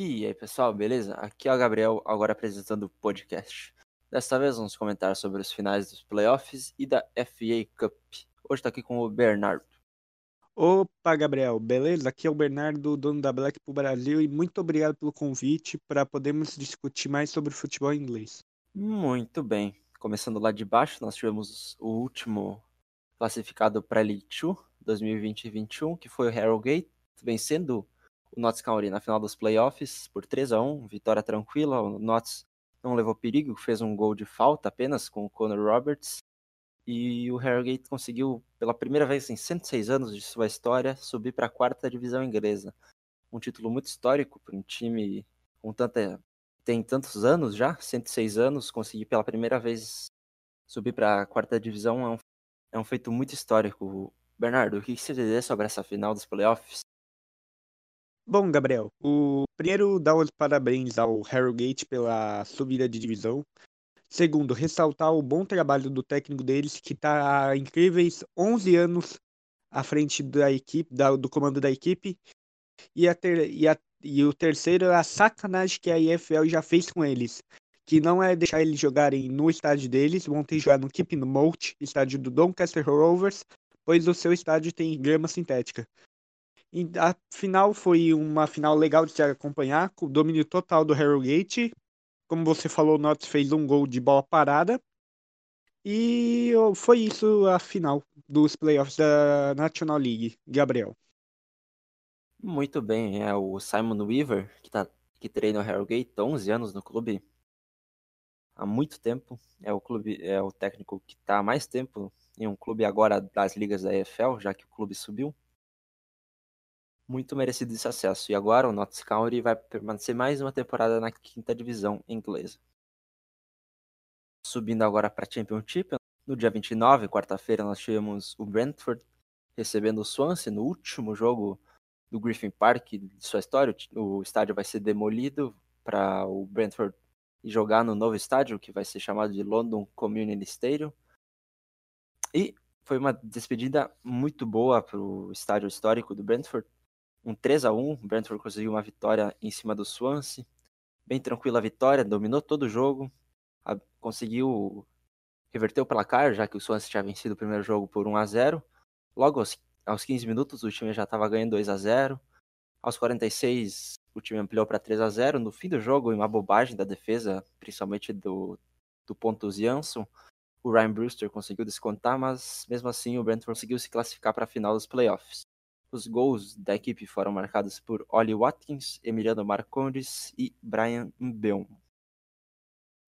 E aí, pessoal, beleza? Aqui é o Gabriel, agora apresentando o podcast. Desta vez vamos comentar sobre os finais dos playoffs e da FA Cup. Hoje tá aqui com o Bernardo. Opa, Gabriel, beleza? Aqui é o Bernardo, dono da Black pro Brasil, e muito obrigado pelo convite para podermos discutir mais sobre futebol inglês. Muito bem. Começando lá de baixo, nós tivemos o último classificado para Elite 2 2020-21, que foi o Harrogate, vencendo o Notts County na final dos playoffs por 3 a 1 vitória tranquila. O Notts não levou perigo, fez um gol de falta apenas com o Conor Roberts. E o Harrogate conseguiu, pela primeira vez em 106 anos de sua história, subir para a quarta divisão inglesa. Um título muito histórico para um time com tanta. tem tantos anos já, 106 anos, conseguir pela primeira vez subir para a quarta divisão é um, é um feito muito histórico. Bernardo, o que você dizer sobre essa final dos playoffs? Bom, Gabriel, o primeiro dar os parabéns ao Harrogate pela subida de divisão. Segundo, ressaltar o bom trabalho do técnico deles, que está há incríveis 11 anos à frente da equipe, da, do comando da equipe. E, a ter, e, a, e o terceiro a sacanagem que a IFL já fez com eles, que não é deixar eles jogarem no estádio deles, vão ter que jogar no Keeping Moat, estádio do Doncaster Rovers, pois o seu estádio tem grama sintética. E a final foi uma final legal de se acompanhar, com o domínio total do Harrogate. Como você falou, o Notts fez um gol de bola parada. E foi isso a final dos playoffs da National League, Gabriel. Muito bem, é o Simon Weaver, que, tá, que treina o Harrogate, 11 anos no clube, há muito tempo. É o clube, é o técnico que está há mais tempo em um clube agora das ligas da EFL, já que o clube subiu muito merecido esse acesso. E agora o Notts County vai permanecer mais uma temporada na quinta divisão inglesa. Subindo agora para a Championship, no dia 29, quarta-feira, nós tivemos o Brentford recebendo o Swansea no último jogo do Griffin Park de sua história. O estádio vai ser demolido para o Brentford jogar no novo estádio, que vai ser chamado de London Community Stadium. E foi uma despedida muito boa para o estádio histórico do Brentford um 3 a 1 O Brentford conseguiu uma vitória em cima do Swansea. Bem tranquila a vitória, dominou todo o jogo. Conseguiu reverter o placar, já que o Swansea tinha vencido o primeiro jogo por 1 a 0 Logo aos, aos 15 minutos, o time já estava ganhando 2 a 0 Aos 46, o time ampliou para 3 a 0 No fim do jogo, em uma bobagem da defesa, principalmente do, do Pontus Jansson, o Ryan Brewster conseguiu descontar, mas mesmo assim o Brentford conseguiu se classificar para a final dos playoffs. Os gols da equipe foram marcados por Ollie Watkins, Emiliano Marcondes e Brian Mbeum.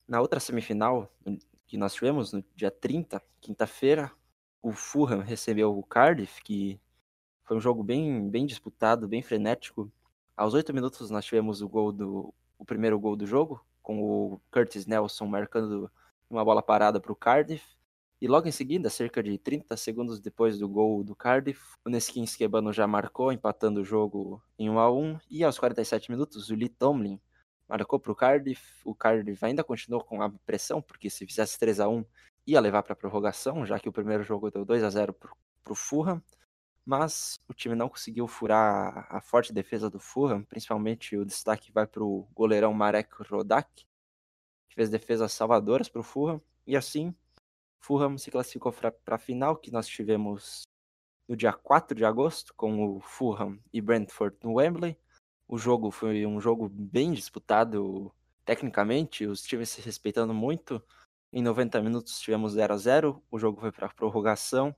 Na outra semifinal, que nós tivemos no dia 30, quinta-feira, o Fulham recebeu o Cardiff, que foi um jogo bem, bem disputado, bem frenético. Aos oito minutos nós tivemos o gol do o primeiro gol do jogo, com o Curtis Nelson marcando uma bola parada para o Cardiff. E logo em seguida, cerca de 30 segundos depois do gol do Cardiff, o Neskin Skebano já marcou, empatando o jogo em 1 a 1 E aos 47 minutos, o Lee Tomlin marcou para o Cardiff. O Cardiff ainda continuou com a pressão, porque se fizesse 3 a 1 ia levar para a prorrogação, já que o primeiro jogo deu 2 a 0 para o Fulham. Mas o time não conseguiu furar a forte defesa do Fulham, principalmente o destaque vai para o goleirão Marek Rodak, que fez defesas salvadoras para o Fulham. E assim, Fulham se classificou para a final que nós tivemos no dia 4 de agosto com o Fulham e Brentford no Wembley. O jogo foi um jogo bem disputado tecnicamente, os times se respeitando muito. Em 90 minutos tivemos 0 a 0 o jogo foi para a prorrogação.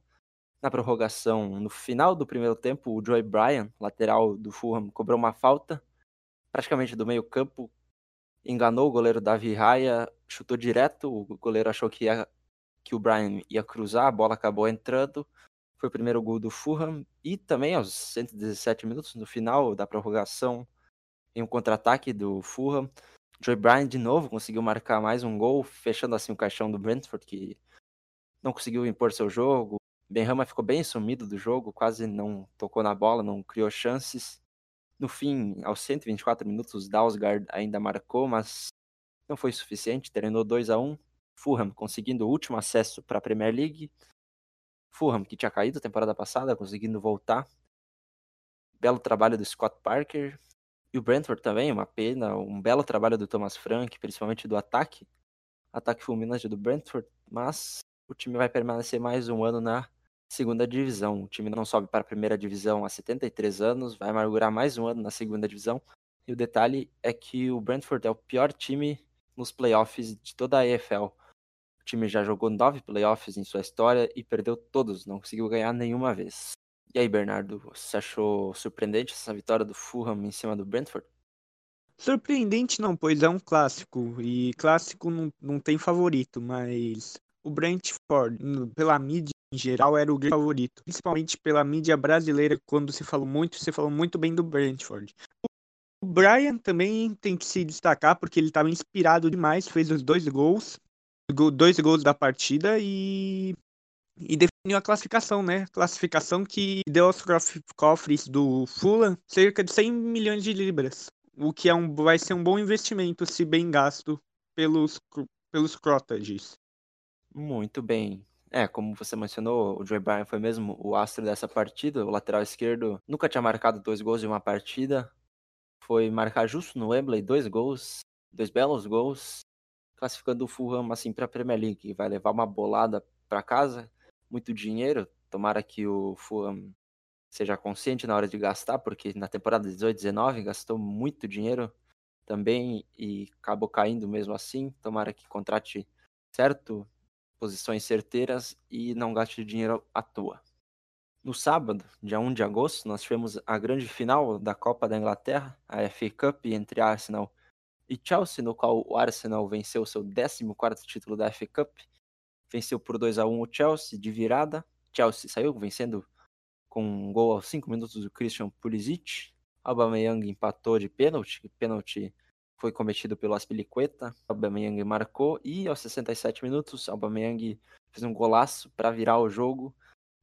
Na prorrogação, no final do primeiro tempo, o Joy Bryan, lateral do Fulham, cobrou uma falta, praticamente do meio campo, enganou o goleiro Davi Raya, chutou direto, o goleiro achou que ia que o Brian ia cruzar, a bola acabou entrando. Foi o primeiro gol do Fulham. E também aos 117 minutos, no final da prorrogação, em um contra-ataque do Fulham, Joy Bryan de novo conseguiu marcar mais um gol, fechando assim o caixão do Brentford, que não conseguiu impor seu jogo. Benrama ficou bem sumido do jogo, quase não tocou na bola, não criou chances. No fim, aos 124 minutos, Dalsgaard ainda marcou, mas não foi suficiente, terminou 2 a 1 Fulham conseguindo o último acesso para a Premier League. Fulham, que tinha caído a temporada passada, conseguindo voltar. Belo trabalho do Scott Parker. E o Brentford também, uma pena, um belo trabalho do Thomas Frank, principalmente do ataque. Ataque fulminante do Brentford, mas o time vai permanecer mais um ano na segunda divisão. O time não sobe para a primeira divisão há 73 anos, vai amargurar mais um ano na segunda divisão. E o detalhe é que o Brentford é o pior time nos playoffs de toda a EFL. O time já jogou nove playoffs em sua história e perdeu todos, não conseguiu ganhar nenhuma vez. E aí, Bernardo, você achou surpreendente essa vitória do Fulham em cima do Brentford? Surpreendente não, pois é um clássico. E clássico não, não tem favorito, mas o Brentford, pela mídia em geral, era o grande favorito. Principalmente pela mídia brasileira, quando se falou muito, se falou muito bem do Brentford. O Brian também tem que se destacar, porque ele estava inspirado demais, fez os dois gols, dois gols da partida e e definiu a classificação, né? Classificação que deu aos cofres do Fulham cerca de 100 milhões de libras, o que é um, vai ser um bom investimento se bem gasto pelos, pelos Crotages. Muito bem. É, como você mencionou, o Joey Bryan foi mesmo o astro dessa partida. O lateral esquerdo nunca tinha marcado dois gols em uma partida. Foi marcar justo no Wembley dois gols, dois belos gols, classificando o Fulham assim para a Premier League. Vai levar uma bolada para casa muito dinheiro. Tomara que o Fulham seja consciente na hora de gastar, porque na temporada 18-19 gastou muito dinheiro também e acabou caindo mesmo assim. Tomara que contrate certo, posições certeiras e não gaste dinheiro à toa. No sábado, dia 1 de agosto, nós tivemos a grande final da Copa da Inglaterra, a FA Cup entre Arsenal e Chelsea, no qual o Arsenal venceu seu 14º título da FA Cup venceu por 2 a 1 o Chelsea de virada. Chelsea saiu vencendo com um gol aos 5 minutos do Christian Pulisic. Aubameyang empatou de pênalti, pênalti foi cometido pelo Aspilicueta. Aubameyang marcou e aos 67 minutos Aubameyang fez um golaço para virar o jogo.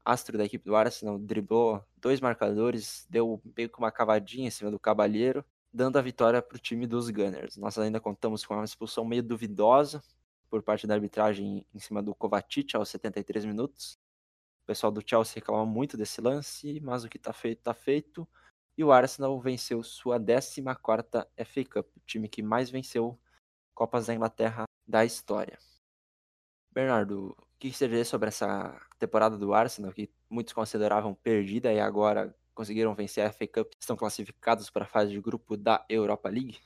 Astro da equipe do Arsenal driblou dois marcadores, deu meio que uma cavadinha em cima do Cabalheiro, dando a vitória para o time dos Gunners. Nós ainda contamos com uma expulsão meio duvidosa por parte da arbitragem em cima do Kovacic aos 73 minutos. O pessoal do Chelsea reclama muito desse lance, mas o que está feito, está feito. E o Arsenal venceu sua 14ª FA Cup, o time que mais venceu Copas da Inglaterra da história. Bernardo, o que você vê sobre essa temporada do Arsenal, que muitos consideravam perdida e agora conseguiram vencer a FA Cup, estão classificados para a fase de grupo da Europa League?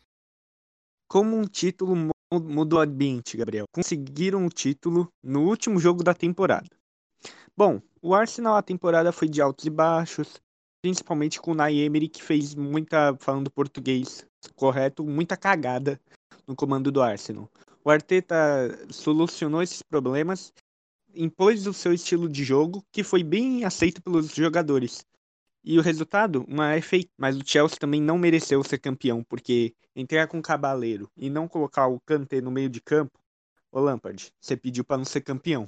Como um título mudou a ambiente, Gabriel. Conseguiram o título no último jogo da temporada. Bom, o Arsenal a temporada foi de altos e baixos, principalmente com o Nay Emery que fez muita, falando português correto, muita cagada no comando do Arsenal. O Arteta solucionou esses problemas, impôs o seu estilo de jogo, que foi bem aceito pelos jogadores. E o resultado, uma FA. Mas o Chelsea também não mereceu ser campeão, porque entrar com o Cabaleiro e não colocar o Kanté no meio de campo, ô Lampard, você pediu para não ser campeão.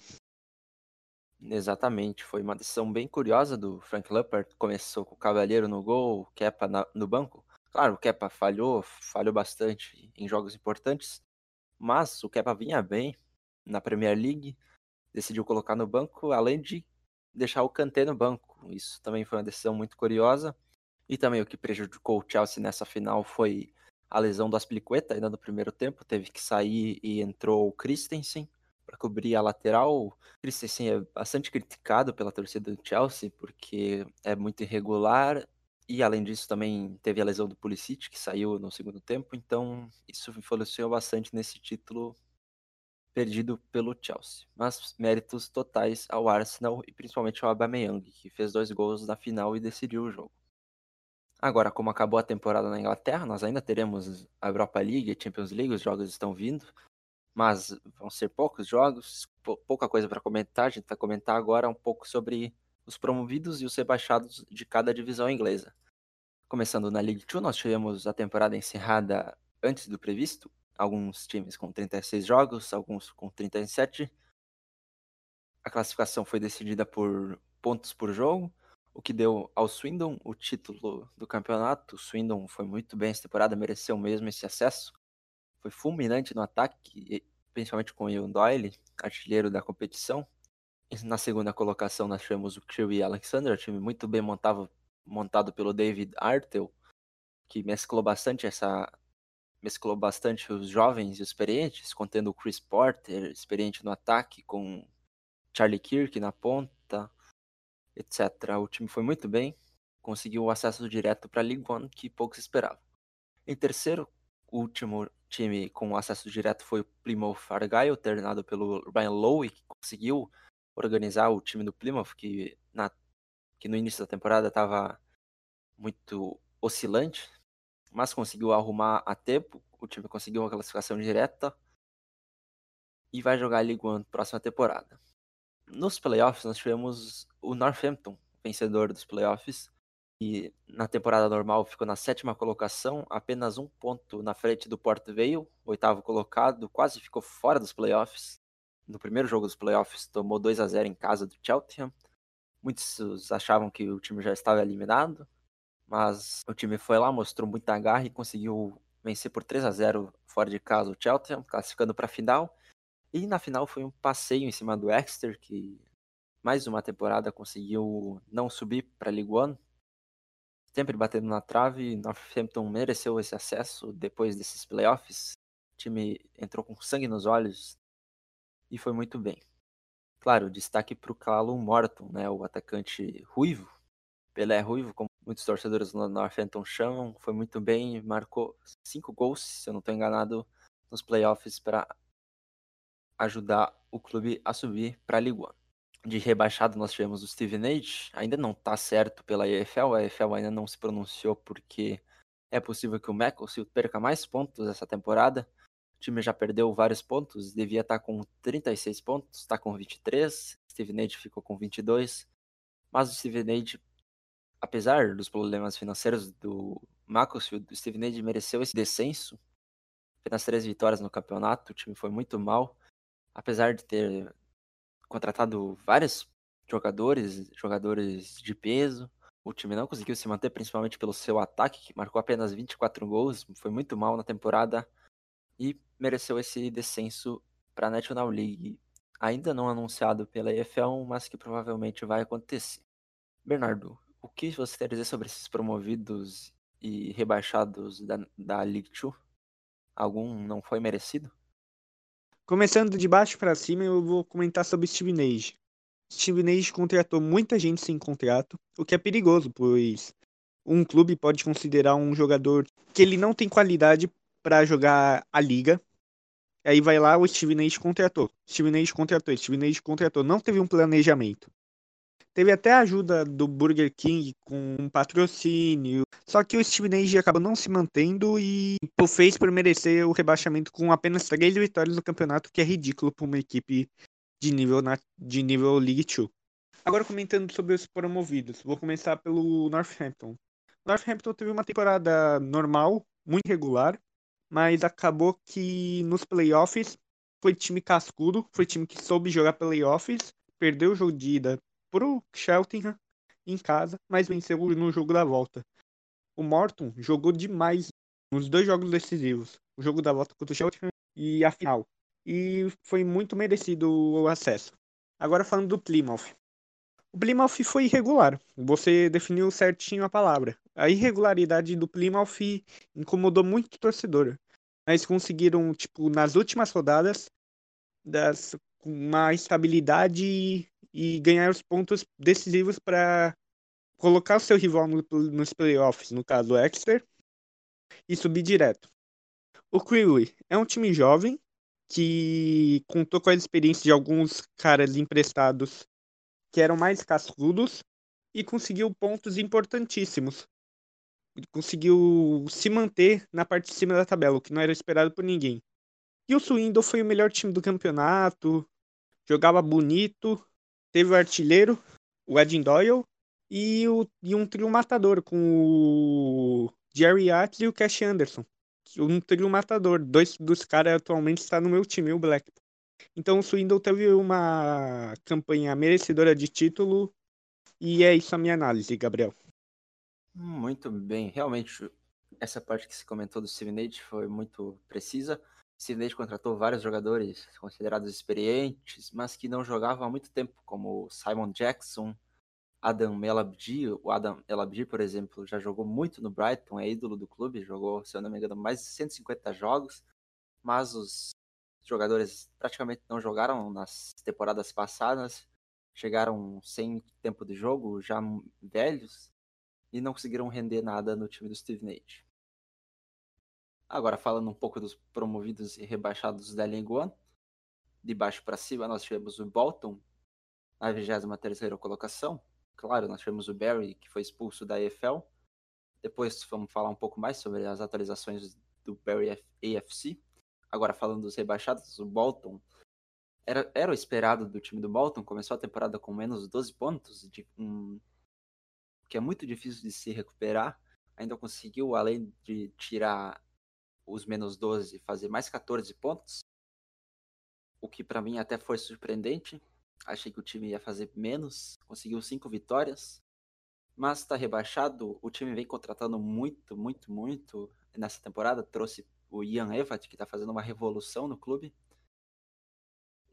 Exatamente, foi uma decisão bem curiosa do Frank Lampard. Começou com o Cavaleiro no gol, o Kepa na, no banco. Claro, o Kepa falhou, falhou bastante em jogos importantes, mas o Kepa vinha bem na Premier League, decidiu colocar no banco, além de deixar o Kanté no banco. Isso também foi uma decisão muito curiosa. E também o que prejudicou o Chelsea nessa final foi a lesão do Aspilicueta ainda no primeiro tempo. Teve que sair e entrou o Christensen para cobrir a lateral. O Christensen é bastante criticado pela torcida do Chelsea porque é muito irregular. E além disso também teve a lesão do Pulisic que saiu no segundo tempo. Então isso influenciou bastante nesse título perdido pelo Chelsea. Mas méritos totais ao Arsenal e principalmente ao Aubameyang, que fez dois gols na final e decidiu o jogo. Agora, como acabou a temporada na Inglaterra, nós ainda teremos a Europa League e Champions League, os jogos estão vindo, mas vão ser poucos jogos, pouca coisa para comentar. A gente vai comentar agora um pouco sobre os promovidos e os rebaixados de cada divisão inglesa. Começando na League 2, nós tivemos a temporada encerrada antes do previsto, alguns times com 36 jogos, alguns com 37. A classificação foi decidida por pontos por jogo, o que deu ao Swindon o título do campeonato. O Swindon foi muito bem essa temporada, mereceu mesmo esse acesso. Foi fulminante no ataque, principalmente com o Ian Doyle, artilheiro da competição. Na segunda colocação nós tivemos o Crew e Alexander, time muito bem montado, montado pelo David Artel, que mesclou bastante essa mesclou bastante os jovens e os experientes, contendo o Chris Porter, experiente no ataque, com Charlie Kirk na ponta, etc. O time foi muito bem, conseguiu o acesso direto para a League One que poucos esperavam. Em terceiro, o último time com acesso direto foi o Plymouth Argyle, treinado pelo Ryan Lowe, que conseguiu organizar o time do Plymouth, que, na, que no início da temporada estava muito oscilante, mas conseguiu arrumar a tempo. O time conseguiu uma classificação direta e vai jogar a One próxima temporada. Nos playoffs, nós tivemos o Northampton, vencedor dos playoffs, e na temporada normal ficou na sétima colocação, apenas um ponto na frente do Port Vale, oitavo colocado, quase ficou fora dos playoffs. No primeiro jogo dos playoffs, tomou 2 a 0 em casa do Cheltenham. Muitos achavam que o time já estava eliminado, mas o time foi lá, mostrou muita garra e conseguiu vencer por 3 a 0 fora de casa o Cheltenham, classificando para a final. E na final foi um passeio em cima do Exeter, que mais uma temporada conseguiu não subir para a League One. Sempre batendo na trave, Northampton mereceu esse acesso depois desses playoffs. O time entrou com sangue nos olhos e foi muito bem. Claro, destaque para o Callum Morton, né, o atacante ruivo. Pelé ruivo, como muitos torcedores do Northampton chamam, foi muito bem, marcou cinco gols, se eu não estou enganado, nos playoffs para ajudar o clube a subir para a Liga 1. De rebaixado nós tivemos o Steven Age, ainda não está certo pela EFL, a EFL ainda não se pronunciou porque é possível que o Macclesfield perca mais pontos essa temporada. O time já perdeu vários pontos, devia estar tá com 36 pontos, está com 23, Steven Age ficou com 22, mas o Steven Age apesar dos problemas financeiros do Macclesfield, o Steven Age mereceu esse descenso. Apenas três vitórias no campeonato, o time foi muito mal. Apesar de ter contratado vários jogadores, jogadores de peso, o time não conseguiu se manter, principalmente pelo seu ataque, que marcou apenas 24 gols, foi muito mal na temporada e mereceu esse descenso para a National League, ainda não anunciado pela EFL, mas que provavelmente vai acontecer. Bernardo, o que você quer dizer sobre esses promovidos e rebaixados da, da League 2? Algum não foi merecido? Começando de baixo para cima, eu vou comentar sobre Steve Nage. Steve Nage contratou muita gente sem contrato, o que é perigoso, pois um clube pode considerar um jogador que ele não tem qualidade para jogar a liga. Aí vai lá, o Steve Nage contratou. Steve Nage contratou, Steve Nage contratou. Não teve um planejamento. Teve até a ajuda do Burger King com um patrocínio. Só que o Steven Age acabou não se mantendo e fez por merecer o rebaixamento com apenas três vitórias no campeonato, que é ridículo para uma equipe de nível, na, de nível League 2. Agora comentando sobre os promovidos, vou começar pelo Northampton. Northampton teve uma temporada normal, muito regular, mas acabou que nos playoffs foi time cascudo, foi time que soube jogar playoffs, perdeu o jogo de ida pro Cheltenham em casa, mas venceu no jogo da volta. O Morton jogou demais nos dois jogos decisivos, o jogo da volta contra o Cheltenham e a final. E foi muito merecido o acesso. Agora falando do Plymouth. O Plymouth foi irregular. Você definiu certinho a palavra. A irregularidade do Plymouth incomodou muito o torcedor. Mas conseguiram, tipo, nas últimas rodadas, das, uma estabilidade e ganhar os pontos decisivos para colocar o seu rival no, nos playoffs, no caso o Exeter, e subir direto. O Crewe é um time jovem que contou com a experiência de alguns caras emprestados que eram mais cascudos e conseguiu pontos importantíssimos. Conseguiu se manter na parte de cima da tabela, o que não era esperado por ninguém. E o Swindle foi o melhor time do campeonato, jogava bonito teve o artilheiro, o Ed Doyle, e, o, e um trio matador com o Jerry Atkins e o Cash Anderson. Um trio matador. Dois dos caras atualmente estão no meu time, o Black. Então o Swindle teve uma campanha merecedora de título e é isso a minha análise, Gabriel. Muito bem, realmente essa parte que se comentou do Steven Nate foi muito precisa. Sidney contratou vários jogadores considerados experientes, mas que não jogavam há muito tempo, como Simon Jackson, Adam Elabdi. O Adam Elabdi, por exemplo, já jogou muito no Brighton, é ídolo do clube, jogou, se eu não me engano, mais de 150 jogos, mas os jogadores praticamente não jogaram nas temporadas passadas, chegaram sem tempo de jogo, já velhos, e não conseguiram render nada no time do Steve Nate. Agora, falando um pouco dos promovidos e rebaixados da One, de baixo para cima, nós tivemos o Bolton na 23 colocação. Claro, nós tivemos o Barry, que foi expulso da EFL. Depois vamos falar um pouco mais sobre as atualizações do Barry AFC. Agora, falando dos rebaixados, o Bolton era, era o esperado do time do Bolton. Começou a temporada com menos 12 pontos, de um, que é muito difícil de se recuperar. Ainda conseguiu, além de tirar os menos 12, fazer mais 14 pontos. O que para mim até foi surpreendente. Achei que o time ia fazer menos. Conseguiu cinco vitórias. Mas está rebaixado. O time vem contratando muito, muito, muito nessa temporada. Trouxe o Ian Evat, que está fazendo uma revolução no clube.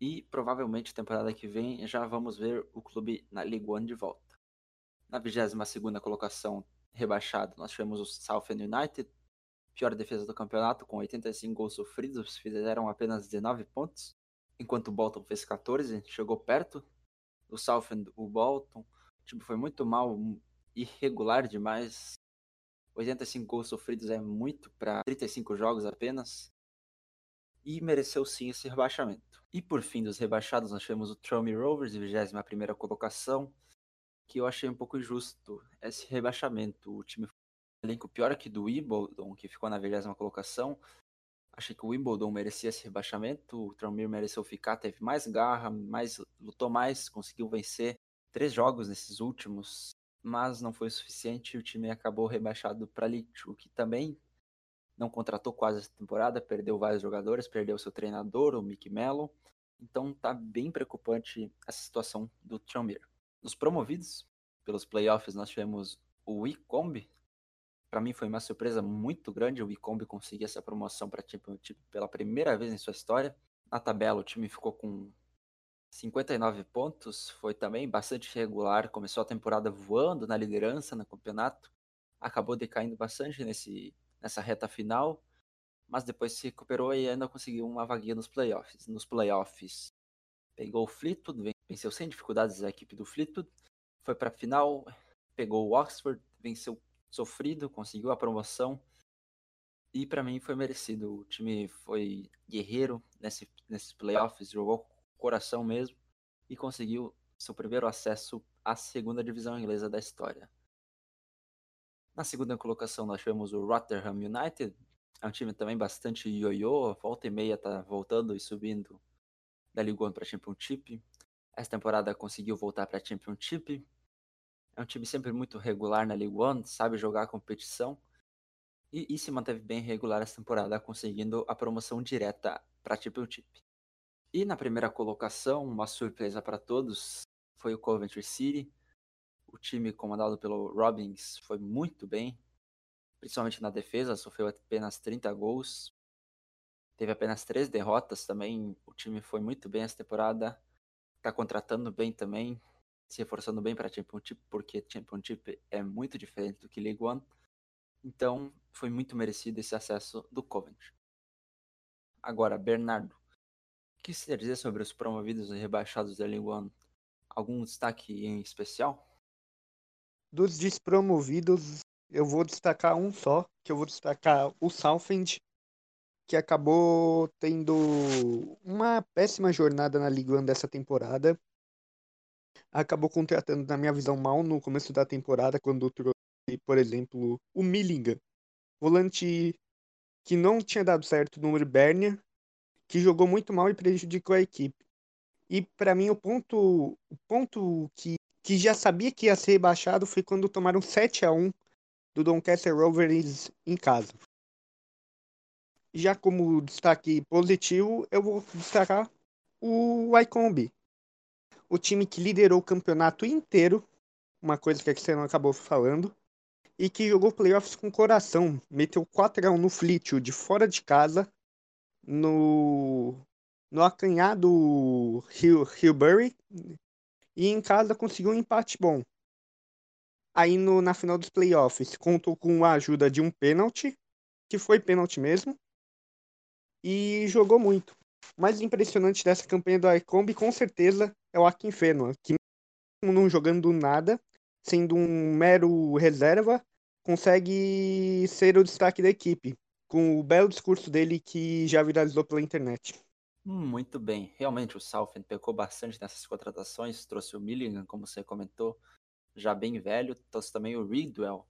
E provavelmente temporada que vem já vamos ver o clube na League One de volta. Na 22 colocação, rebaixado, nós tivemos o Southend United, pior defesa do campeonato, com 85 gols sofridos, fizeram apenas 19 pontos, enquanto o Bolton fez 14, chegou perto. O Southend, o Bolton, o time foi muito mal, irregular demais. 85 gols sofridos é muito para 35 jogos apenas. E mereceu sim esse rebaixamento. E por fim dos rebaixados, nós tivemos o Tromie Rovers, 21 colocação, que eu achei um pouco injusto esse rebaixamento. O time elenco pior que do Wimbledon, que ficou na 20 colocação. Achei que o Wimbledon merecia esse rebaixamento, o Tranmere mereceu ficar, teve mais garra, mais lutou mais, conseguiu vencer três jogos nesses últimos, mas não foi o suficiente o time acabou rebaixado para League o que também não contratou quase essa temporada, perdeu vários jogadores, perdeu seu treinador, o Mick Mellon. Então tá bem preocupante essa situação do Tranmere. Nos promovidos pelos playoffs nós tivemos o Wicombe, para mim foi uma surpresa muito grande o Icombi conseguir essa promoção para Championship pela primeira vez em sua história. Na tabela, o time ficou com 59 pontos, foi também bastante regular, começou a temporada voando na liderança no campeonato, acabou decaindo bastante nesse, nessa reta final, mas depois se recuperou e ainda conseguiu uma vaguinha nos playoffs. Nos playoffs, pegou o Fleetwood, venceu sem dificuldades a equipe do Fleetwood, foi para a final, pegou o Oxford, venceu sofrido, conseguiu a promoção. E para mim foi merecido. O time foi guerreiro nesse, nesses playoffs, jogou com coração mesmo e conseguiu seu primeiro acesso à segunda divisão inglesa da história. Na segunda colocação nós tivemos o Rotherham United, é um time também bastante ioiô, volta e meia tá voltando e subindo da Liga 1 para Championship. Essa temporada conseguiu voltar para a Championship, é um time sempre muito regular na League One, sabe jogar a competição. E, e se manteve bem regular essa temporada, conseguindo a promoção direta para Championship. E na primeira colocação, uma surpresa para todos, foi o Coventry City. O time comandado pelo Robbins foi muito bem, principalmente na defesa, sofreu apenas 30 gols. Teve apenas três derrotas também. O time foi muito bem essa temporada. Está contratando bem também se reforçando bem para Championship, porque Championship é muito diferente do que League One. Então, foi muito merecido esse acesso do Coventry. Agora, Bernardo, o que você quer dizer sobre os promovidos e rebaixados da League One? Algum destaque em especial? Dos despromovidos, eu vou destacar um só, que eu vou destacar o Southend, que acabou tendo uma péssima jornada na League One dessa temporada acabou contratando, na minha visão, mal no começo da temporada, quando trouxe, por exemplo, o Millingham. Volante que não tinha dado certo no Urbernia, que jogou muito mal e prejudicou a equipe. E para mim o ponto, o ponto que, que já sabia que ia ser rebaixado foi quando tomaram 7 a 1 do Doncaster Rovers em casa. Já como destaque positivo, eu vou destacar o Wycombe, o time que liderou o campeonato inteiro, uma coisa que você não acabou falando, e que jogou playoffs com coração. Meteu 4x1 no Fleetwood, fora de casa, no, no acanhado Hill, Hillbury, e em casa conseguiu um empate bom. Aí no, na final dos playoffs, contou com a ajuda de um pênalti, que foi pênalti mesmo, e jogou muito. O mais impressionante dessa campanha do Aicombi, com certeza, é o Akin Fenua, que não jogando nada, sendo um mero reserva, consegue ser o destaque da equipe, com o belo discurso dele que já viralizou pela internet. Muito bem. Realmente o Southend pecou bastante nessas contratações, trouxe o Milligan, como você comentou, já bem velho, trouxe também o Ridwell,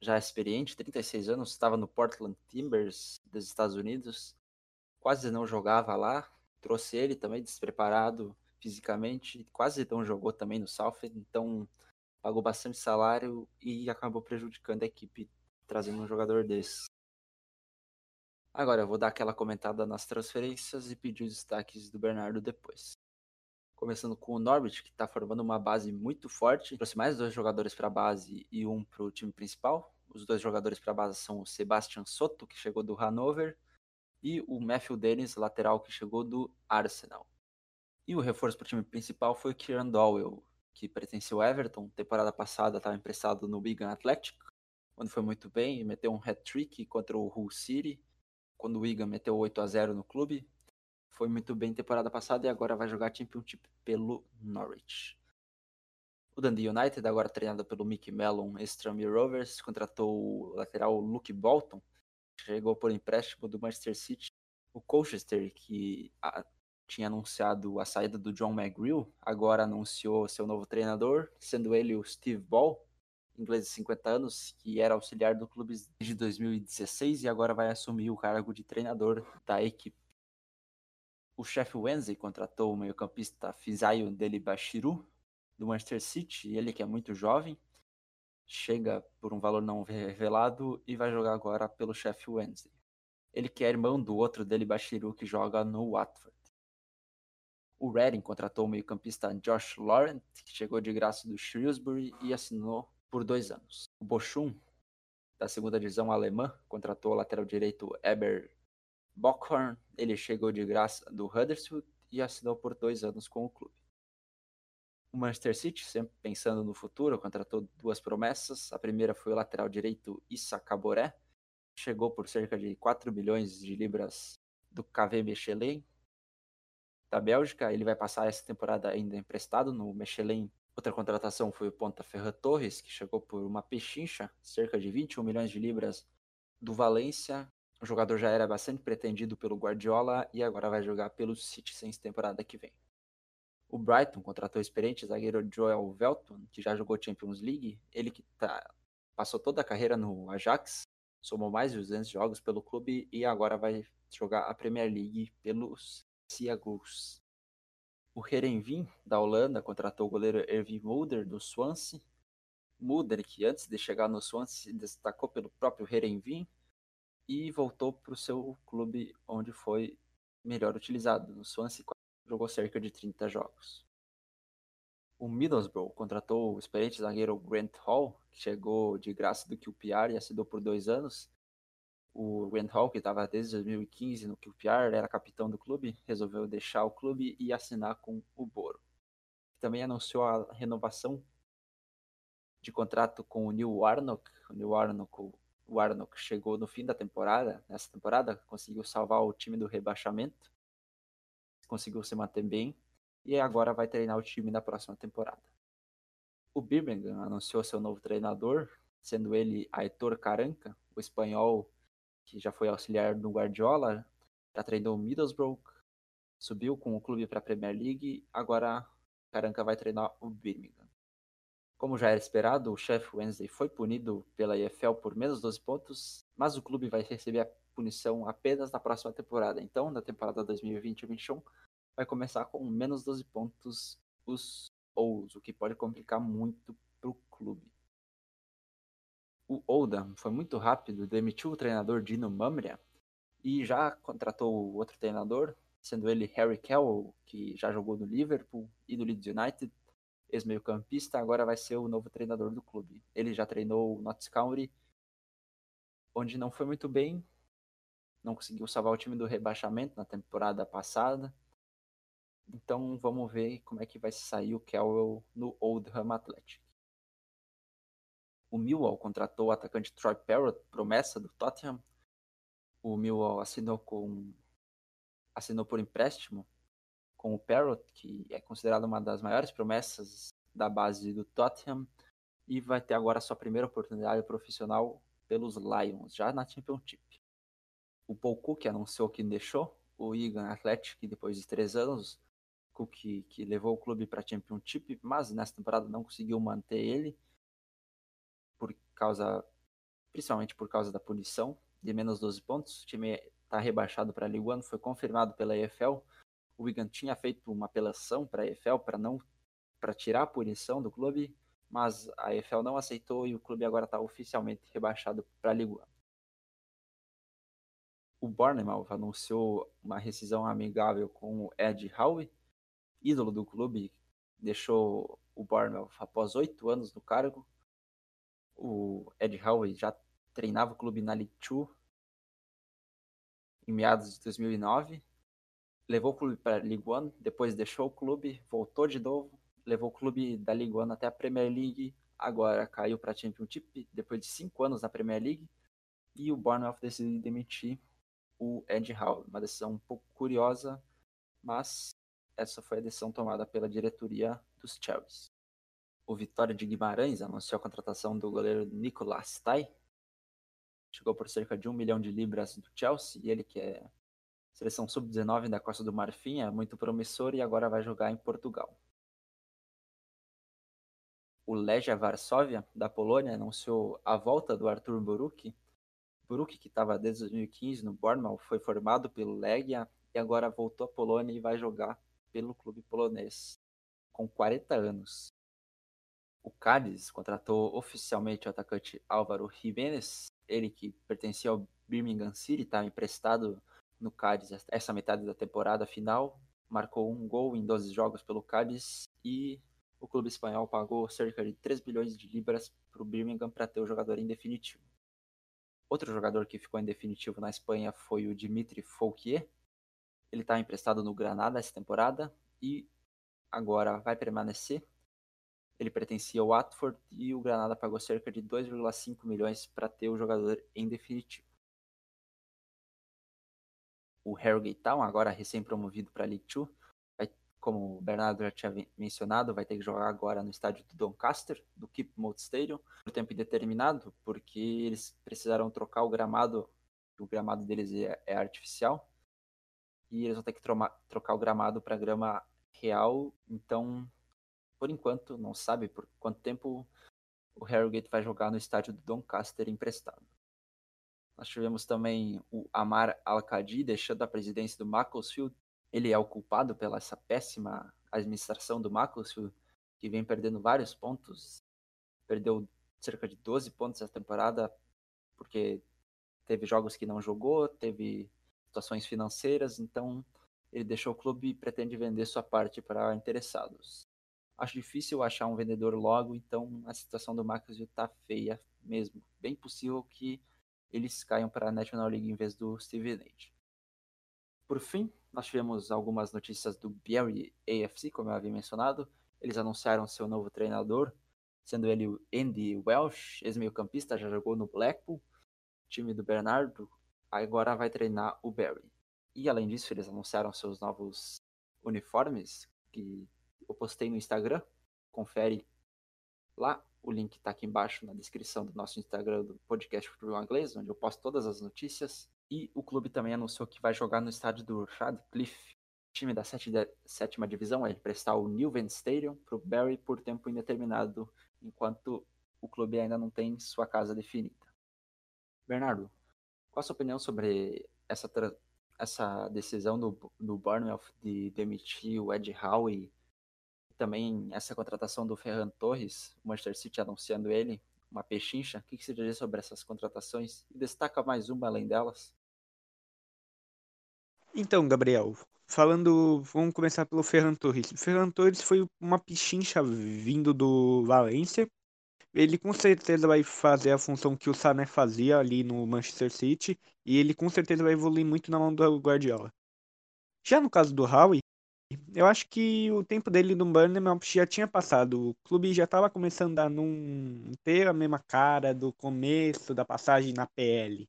já experiente, 36 anos, estava no Portland Timbers dos Estados Unidos, quase não jogava lá, trouxe ele também despreparado fisicamente, quase não jogou também no Southend, então pagou bastante salário e acabou prejudicando a equipe trazendo um jogador desse. Agora eu vou dar aquela comentada nas transferências e pedir os destaques do Bernardo depois. Começando com o Norwich, que está formando uma base muito forte. Trouxe mais dois jogadores para a base e um para o time principal. Os dois jogadores para a base são o Sebastian Soto, que chegou do Hanover, e o Matthew Dennis, lateral, que chegou do Arsenal. E o reforço para o time principal foi o Kieran Dowell, que pertenceu ao Everton. Temporada passada estava emprestado no Wigan Athletic, onde foi muito bem, meteu um hat-trick contra o Hull City, quando o Wigan meteu 8 a 0 no clube foi muito bem temporada passada e agora vai jogar Championship pelo Norwich. O Dundee United, agora treinado pelo Mick Mellon, Strum Rovers, contratou o lateral Luke Bolton, chegou por empréstimo do Manchester City. O Colchester, que tinha anunciado a saída do John McGrew, agora anunciou seu novo treinador, sendo ele o Steve Ball, inglês de 50 anos, que era auxiliar do clube desde 2016 e agora vai assumir o cargo de treinador da equipe. O chefe Wednesday contratou o meio-campista Fizayo Delibashiru, do Manchester City, ele que é muito jovem, chega por um valor não revelado e vai jogar agora pelo chefe Wednesday. Ele que é irmão do outro Delibashiru que joga no Watford. O Reading contratou o meio-campista Josh Laurent, que chegou de graça do Shrewsbury e assinou por dois anos. O Bochum, da segunda divisão alemã, contratou o lateral direito Eber Bockhorn, ele chegou de graça do Huddersfield e assinou por dois anos com o clube. O Manchester City, sempre pensando no futuro, contratou duas promessas. A primeira foi o lateral direito Issa Caboré, chegou por cerca de 4 milhões de libras do KV Mechelen da Bélgica. Ele vai passar essa temporada ainda emprestado no Mechelen. Outra contratação foi o ponta Ferran Torres, que chegou por uma pechincha, cerca de 21 milhões de libras do Valência. O jogador já era bastante pretendido pelo Guardiola e agora vai jogar pelo City sem temporada que vem. O Brighton contratou o experiente zagueiro Joel Velton, que já jogou Champions League. Ele que tá, passou toda a carreira no Ajax, somou mais de 200 jogos pelo clube e agora vai jogar a Premier League pelos O Herenveen, da Holanda, contratou o goleiro Erwin Mulder, do Swansea. Mulder, que antes de chegar no Swansea se destacou pelo próprio Herenveen, e voltou para o seu clube onde foi melhor utilizado. No Swansea jogou cerca de 30 jogos. O Middlesbrough contratou o experiente zagueiro Grant Hall, que chegou de graça do QPR e assinou por dois anos. O Grant Hall, que estava desde 2015 no QPR, era capitão do clube, resolveu deixar o clube e assinar com o Boro. Também anunciou a renovação de contrato com o Neil Warnock. O Neil Warnock, o Warnock chegou no fim da temporada, nessa temporada, conseguiu salvar o time do rebaixamento, conseguiu se manter bem e agora vai treinar o time na próxima temporada. O Birmingham anunciou seu novo treinador, sendo ele Aitor Caranca, o espanhol que já foi auxiliar do Guardiola, já treinou o Middlesbrough, subiu com o clube para a Premier League, agora Caranca vai treinar o Birmingham. Como já era esperado, o chefe Wednesday foi punido pela EFL por menos 12 pontos, mas o clube vai receber a punição apenas na próxima temporada. Então, na temporada 2020-2021, vai começar com menos 12 pontos os Owls, o que pode complicar muito para o clube. O Oldham foi muito rápido, demitiu o treinador Dino Mamria e já contratou outro treinador, sendo ele Harry Kell, que já jogou no Liverpool e no Leeds United, ex-meio-campista, agora vai ser o novo treinador do clube. Ele já treinou o Notts County, onde não foi muito bem, não conseguiu salvar o time do rebaixamento na temporada passada. Então vamos ver como é que vai sair o Kelwell no Oldham Athletic. O Millwall contratou o atacante Troy Parrott, promessa do Tottenham. O Millwall assinou com assinou por empréstimo com o Parrott, que é considerado uma das maiores promessas da base do Tottenham, e vai ter agora sua primeira oportunidade profissional pelos Lions, já na Championship. O Paul Cook anunciou que deixou o Wigan Athletic depois de três anos, Cook que levou o clube para a Championship, mas nessa temporada não conseguiu manter ele causa, principalmente por causa da punição de menos 12 pontos. O time está rebaixado para a Liga 1, foi confirmado pela EFL. O Wigan tinha feito uma apelação para a EFL para não para tirar a punição do clube, mas a EFL não aceitou e o clube agora está oficialmente rebaixado para a Liga 1 o Bournemouth anunciou uma rescisão amigável com o Ed Howe, ídolo do clube, deixou o Bournemouth após oito anos no cargo. O Ed Howe já treinava o clube na League em meados de 2009, levou o clube para a League depois deixou o clube, voltou de novo, levou o clube da League One até a Premier League, agora caiu para a Championship depois de cinco anos na Premier League e o Bournemouth decidiu demitir o Ed Howe. Uma decisão um pouco curiosa, mas essa foi a decisão tomada pela diretoria dos Chelsea. O Vitória de Guimarães anunciou a contratação do goleiro Nicolas Tai. Chegou por cerca de um milhão de libras do Chelsea e ele que é seleção sub-19 da Costa do Marfim, é muito promissor e agora vai jogar em Portugal. O Legia Varsóvia, da Polônia, anunciou a volta do Arthur Buruk, Brook, que estava desde 2015 no Bournemouth, foi formado pelo Legia e agora voltou à Polônia e vai jogar pelo clube polonês com 40 anos. O Cádiz contratou oficialmente o atacante Álvaro Jiménez, ele que pertencia ao Birmingham City, estava emprestado no Cádiz essa metade da temporada final, marcou um gol em 12 jogos pelo Cádiz e o clube espanhol pagou cerca de 3 bilhões de libras para o Birmingham para ter o jogador em definitivo. Outro jogador que ficou em definitivo na Espanha foi o Dimitri Fouquier. Ele está emprestado no Granada essa temporada e agora vai permanecer. Ele pertencia ao Watford e o Granada pagou cerca de 2,5 milhões para ter o jogador em definitivo. O Harrogate Town, agora recém-promovido para a League Two, como o Bernardo já tinha mencionado, vai ter que jogar agora no estádio do Doncaster, do Keep Moat Stadium, por tempo indeterminado, porque eles precisaram trocar o gramado, o gramado deles é, é artificial, e eles vão ter que trocar o gramado para grama real, então, por enquanto, não sabe por quanto tempo o Harrogate vai jogar no estádio do Doncaster emprestado. Nós tivemos também o Amar Al-Qadi deixando a presidência do Macclesfield ele é o culpado pela essa péssima administração do Macclesfield, que vem perdendo vários pontos. Perdeu cerca de 12 pontos essa temporada, porque teve jogos que não jogou, teve situações financeiras, então ele deixou o clube e pretende vender sua parte para interessados. Acho difícil achar um vendedor logo, então a situação do Macclesfield está feia mesmo. Bem possível que eles caiam para a National League em vez do Steve Nate. Por fim, nós tivemos algumas notícias do Barry AFC, como eu havia mencionado. Eles anunciaram seu novo treinador, sendo ele o Andy Welsh, ex-meio-campista, já jogou no Blackpool, time do Bernardo, agora vai treinar o Barry. E além disso, eles anunciaram seus novos uniformes, que eu postei no Instagram. Confere lá, o link está aqui embaixo na descrição do nosso Instagram do podcast Futebol Inglês, onde eu posto todas as notícias. E o clube também anunciou que vai jogar no estádio do Radcliffe, time da sétima divisão, é emprestar o Newven Stadium para o Barry por tempo indeterminado, enquanto o clube ainda não tem sua casa definida. Bernardo, qual a sua opinião sobre essa, essa decisão do, do Bournemouth de demitir o Ed Howe também essa contratação do Ferran Torres, o Manchester City anunciando ele, uma pechincha? O que, que você diz sobre essas contratações? E destaca mais uma além delas? Então, Gabriel, falando, vamos começar pelo Ferran Torres. O Ferran Torres foi uma pichincha vindo do Valência. Ele com certeza vai fazer a função que o Sané fazia ali no Manchester City e ele com certeza vai evoluir muito na mão do Guardiola. Já no caso do Howie, eu acho que o tempo dele no Burnham já tinha passado. O clube já estava começando a não ter a mesma cara do começo da passagem na PL.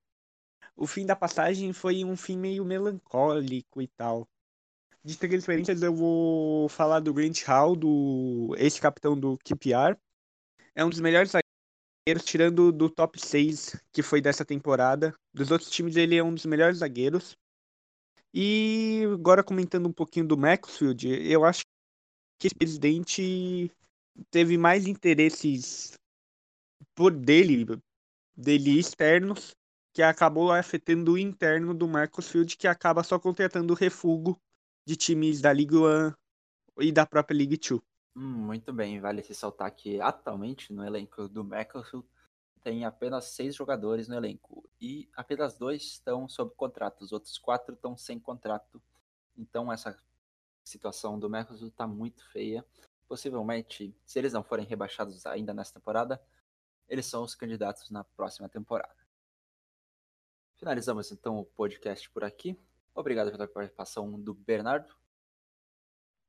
O fim da passagem foi um fim meio melancólico e tal. De transferências eu vou falar do Grant Hall, do ex-capitão do QPR. É um dos melhores zagueiros, tirando do top 6 que foi dessa temporada. Dos outros times ele é um dos melhores zagueiros. E agora comentando um pouquinho do Maxfield, eu acho que esse presidente teve mais interesses por dele, dele externos, que acabou afetando o interno do Field, que acaba só contratando o refúgio de times da Liga 1 e da própria League 2. Hum, muito bem, vale ressaltar que atualmente no elenco do Macclesfield tem apenas seis jogadores no elenco e apenas dois estão sob contrato, os outros quatro estão sem contrato. Então essa situação do Mercosul está muito feia. Possivelmente, se eles não forem rebaixados ainda nessa temporada, eles são os candidatos na próxima temporada. Finalizamos então o podcast por aqui. Obrigado pela participação do Bernardo.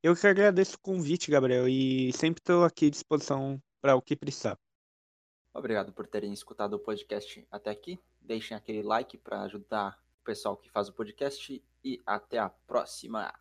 Eu que agradeço o convite, Gabriel, e sempre estou aqui à disposição para o que precisar. Obrigado por terem escutado o podcast até aqui. Deixem aquele like para ajudar o pessoal que faz o podcast e até a próxima.